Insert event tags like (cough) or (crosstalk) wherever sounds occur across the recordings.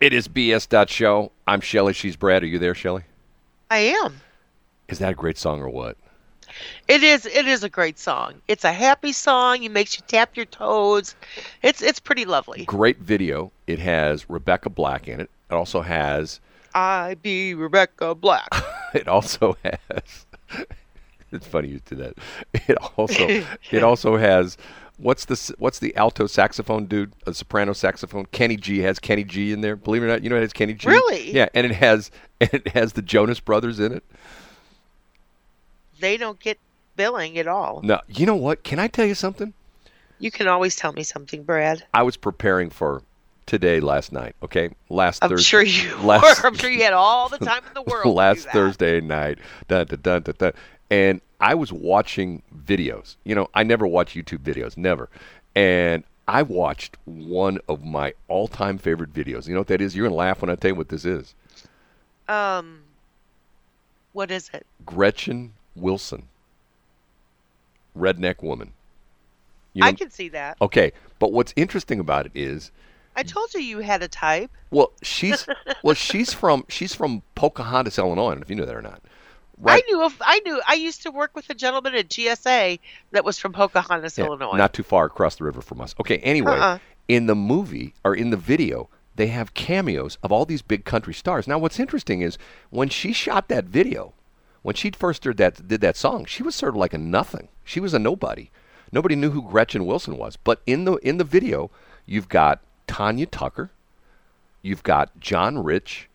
It is BS. Show. I'm Shelly. She's Brad. Are you there, Shelly? I am. Is that a great song or what? It is. It is a great song. It's a happy song. It makes you tap your toes. It's it's pretty lovely. Great video. It has Rebecca Black in it. It also has. I be Rebecca Black. (laughs) it also has. (laughs) it's funny you did that. It also it (laughs) also has what's the what's the alto saxophone dude? A soprano saxophone. Kenny G has Kenny G in there. Believe it or not, you know it has Kenny G. Really? Yeah, and it has (laughs) and it has the Jonas Brothers in it. They don't get billing at all. No, you know what? Can I tell you something? You can always tell me something, Brad. I was preparing for today last night. Okay, last I'm Thursday. sure you (laughs) last, were. I'm sure you had all the time in the world. (laughs) last Thursday night. Dun, dun, dun, dun, dun. And I was watching videos. You know, I never watch YouTube videos, never. And I watched one of my all-time favorite videos. You know what that is? You're gonna laugh when I tell you what this is. Um, what is it? Gretchen Wilson, redneck woman. You know, I can see that. okay, but what's interesting about it is, I told you you had a type. well, she's (laughs) well, she's from she's from Pocahontas, Illinois. I don't know if you knew that or not. I knew. If, I knew. I used to work with a gentleman at GSA that was from Pocahontas, Yeah, Illinois. Not too far across the river from us. Okay, anyway, Uh-uh. in the movie or in the video, they have cameos of all these big country stars. Now, what's interesting is when she shot that video, when she first did that did that song, she was sort of like a nothing. She was a nobody. Nobody knew who Gretchen Wilson was. But in the in the video, you've got Tanya Tucker, you've got John Rich,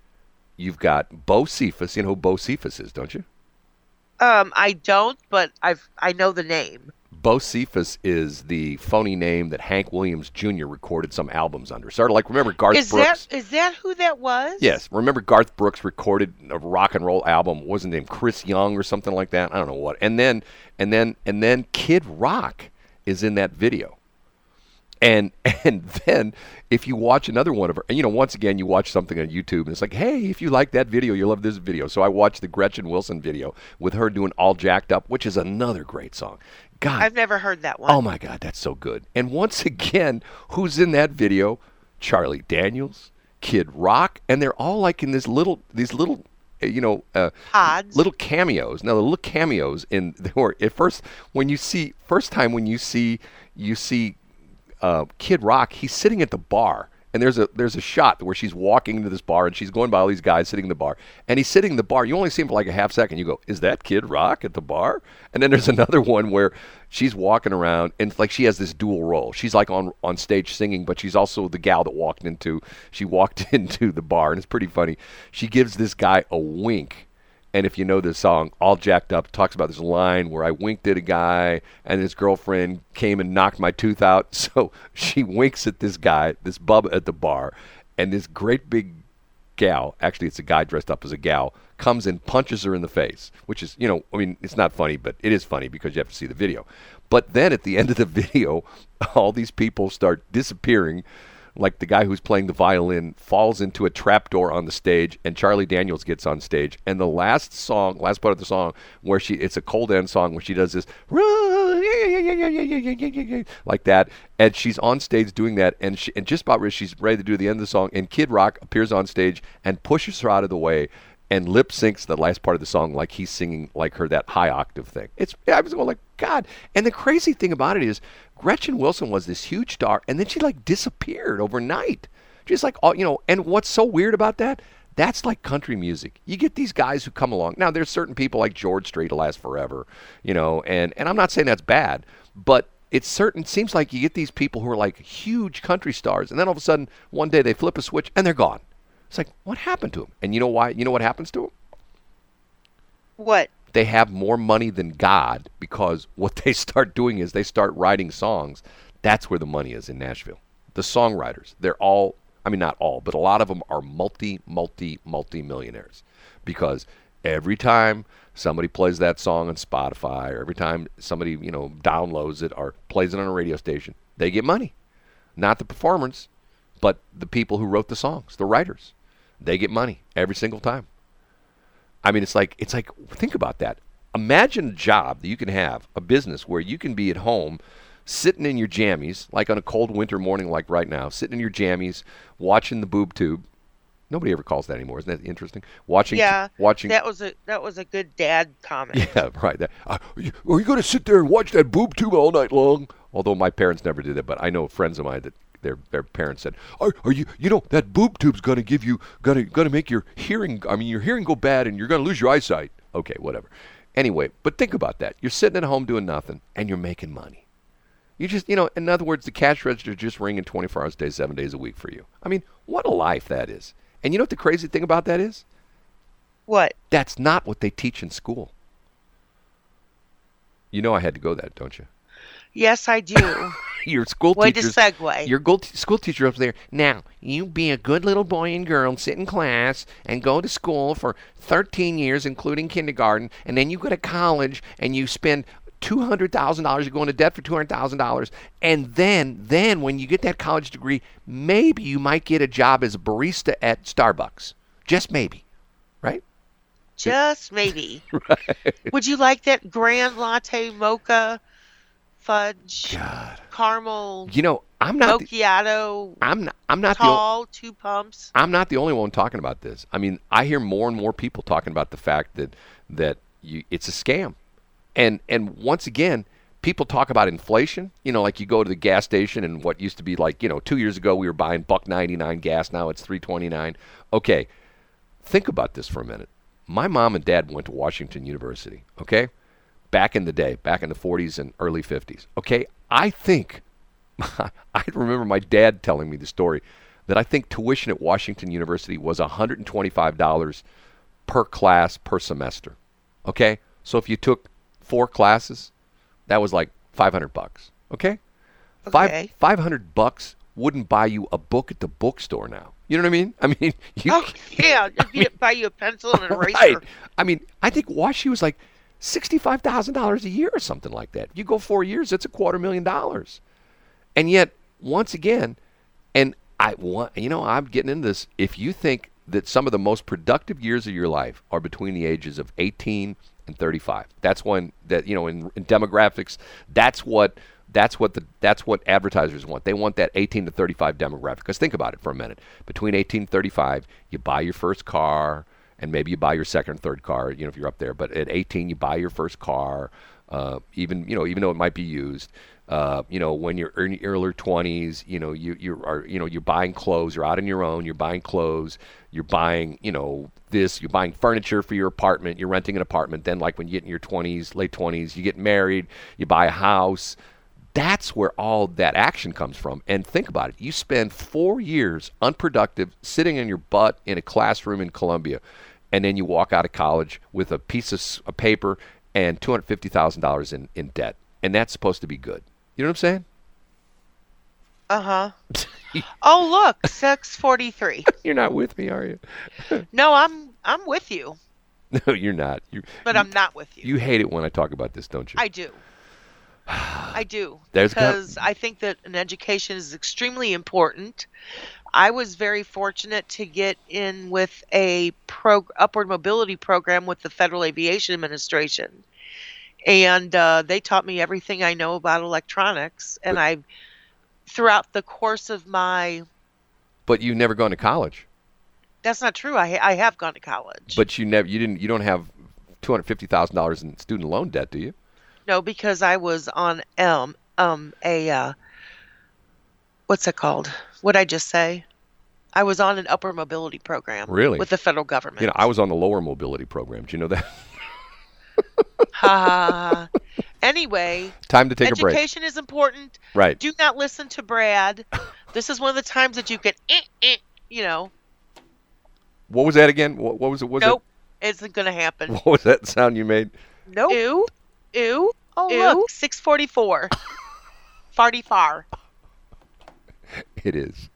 you've got Bocephus. You know who Bocephus is, don't you? Um, I don't, but I've I know the name. Bocephus is the phony name that Hank Williams Jr. recorded some albums under. Sort of like remember Garth Is Brooks? that is that who that was? Yes, remember Garth Brooks recorded a rock and roll album. wasn't named Chris Young or something like that? I don't know what. And then and then and then Kid Rock is in that video. And (laughs) and then if you watch another one of her, and you know, once again you watch something on YouTube and it's like, hey, if you like that video, you'll love this video. So I watched the Gretchen Wilson video with her doing All Jacked Up, which is another great song. God, I've never heard that one. Oh my God, that's so good. And once (laughs) again, who's in that video? Charlie Daniels, Kid Rock, and they're all like in this little, these little, uh, you know, uh, Pods. little cameos. Now the little cameos in (laughs) or at first when you see first time when you see you see uh, Kid Rock, he's sitting at the bar. And there's a there's a shot where she's walking into this bar and she's going by all these guys sitting in the bar. And he's sitting in the bar. You only see him for like a half second. You go, is that Kid Rock at the bar? And then there's (laughs) another one where she's walking around and it's like she has this dual role. She's like on on stage singing, but she's also the gal that walked into she walked (laughs) into the bar and it's pretty funny. She gives this guy a wink and if you know this song, All Jacked Up talks about this line where I winked at a guy and his girlfriend came and knocked my tooth out. (laughs) So she winks at this guy, this bub at the bar, and this great big gal, actually it's a guy dressed up as a gal, comes and punches her in the face, which is, you know, I mean, it's not funny, but it is funny because you have to see the video. But then at the end of the (laughs) video, all these people start disappearing like the guy who's playing the violin falls into a trapdoor on the stage and Charlie Daniels gets on stage. And the last song last part of the song where she it's a cold end song where she does this like that. And she's on stage doing that. And she, and just about she's ready to do the end of the song. And Kid Rock appears on stage and pushes her out of the way and lip syncs the last part of the song like he's singing like her that high octave thing. It's I was going like God. And the crazy thing about it is Gretchen Wilson was this huge star and then she like disappeared overnight. Just like all you know, and what's so weird about that? That's like country music. You get these guys who come along. Now there's certain people like George Strait to last forever, you know, and and I'm not saying that's bad, but it's certain seems like you get these people who are like huge country stars and then all of a sudden one day they flip a switch and they're gone. It's like, what happened to them? And you know why? You know what happens to them? What? They have more money than God because (laughs) what they start doing is they start writing songs. That's where the money is in Nashville. The songwriters, they're all, I mean, not all, but a lot of them are multi, multi, multi millionaires because every time somebody plays that song on Spotify or every time somebody, you know, downloads it or plays it on a radio station, they get money. Not the performers, but the people who wrote the songs, the writers. They get money every single time. I mean, it's like it's like think about that. Imagine a job that you can have, a business where you can be at home, sitting in your jammies, like on a cold winter morning, like right now, sitting in your jammies, watching the boob tube, Nobody ever calls that anymore. Isn't that interesting? Watching, Yeah, watching. That was a that was a good dad comment. (laughs) yeah, right. That, uh, are you, are you going to sit there and watch that boob tube all night long? Although my parents never did that, but I know friends of mine that their their parents said, "Are, are you you know that boob tube's going to give you going to going to make your hearing I mean your hearing go bad and you're going to lose your eyesight." Okay, whatever. Anyway, but think about that. You're sitting at home doing nothing and you're making money. You just, you know, in other words, the cash register just ringing 24 hours a day, seven days a week for you. I mean, what a life that is. And you know what the crazy thing about that is? What? That's not what they teach in school. You know I had to go that, don't you? Yes, I do. (laughs) Your school Way to teachers, segue. your school teacher up there. Now you be a good little boy and girl, and sit in class, and go to school for 13 years, including kindergarten, and then you go to college and you spend two hundred thousand dollars. You go into debt for two hundred thousand dollars, and then, then when you get that college degree, maybe you might get a job as a barista at Starbucks. Just maybe, right? Just maybe. (laughs) right. Would you like that grand latte mocha fudge God, caramel you know I'm not. The, macchiato I'm not. I'm not the. tall two pumps? I'm not the only one talking about this. I mean, I hear more and more people talking about the fact that that you, it's a scam, and and once again, people talk about inflation. You know, like you go to the gas station and what used to be like you know two years ago we were buying buck ninety nine gas, now it's three twenty nine. Okay, think about this for a minute. My mom and dad went to Washington University. Okay, back in the day, back in the 40s and early 50s. Okay, I think (laughs) I remember my dad telling me the story that I think tuition at Washington University was $125 per class per semester. Okay? So if you took four classes, that was like 500 bucks. Okay? Okay. Five, 500 bucks wouldn't buy you a book at the bookstore now. You know what I mean? I mean, (laughs) you Oh yeah, (laughs) if you buy you a pencil and an eraser. Right. I mean, I think Wash U was like sixty-five thousand dollars a year or something like that. You go four years, it's a quarter million dollars. And yet, once again, and I want you know, I'm getting into this. If you think that some of the most productive years of your life are between the ages of 18 and 35, that's when that you know in, in demographics, that's what that's what the that's what advertisers want. They want that 18 to 35 demographic. Because think about it for a minute. Between 18 and 35, you buy your first car, and maybe you buy your second, third car. You know, if you're up there. But at 18, you buy your first car. Uh, even you know, even though it might be used. Uh, you know, when you're in your early 20s, you know, you you are you know you're buying clothes. You're out on your own. You're buying clothes. You're buying you know this. You're buying furniture for your apartment. You're renting an apartment. Then, like when you get in your 20s, late 20s, you get married. You buy a house that's where all that action comes from. And think about it. You spend four years unproductive sitting in your butt in a classroom in Columbia, and then you walk out of college with a piece of of paper and $250,000 in, in debt. And that's supposed to be good. You know what I'm saying? Uh huh. (laughs) oh look, six forty three. (laughs) You're not with me, are you? (laughs) No, I'm I'm with you, No, you're not. You, but I'm not with you. you hate it when I talk about this, don't you? I do. (sighs) I do. There's got- because I think that an education is extremely important. I was very fortunate to get in with a pro- upward mobility program with the Federal Aviation Administration. And uh, they taught me everything I know about electronics. And I, throughout the course of my, but you've never gone to college. that's not true. I, I have gone to college. But you never, you didn't, you don't have $250,000 in student loan debt, do you? No, because I was on um um a uh, what's it called? What I just say? I was on an upper mobility program. Really? With the federal government. You know, I was on the lower mobility program. Do you know that? (laughs) ha, ha, ha. Anyway, Time to take a break. education is important. Right. Do not listen to Brad. this is one of the times that you can, eh, eh, you know, What was that again? What, what was it? Was nope, isn't going to happen. (laughs) What was that sound you made? Nope. Ew, ew, Oh, ew. look. 644. (laughs) Farty far. It is.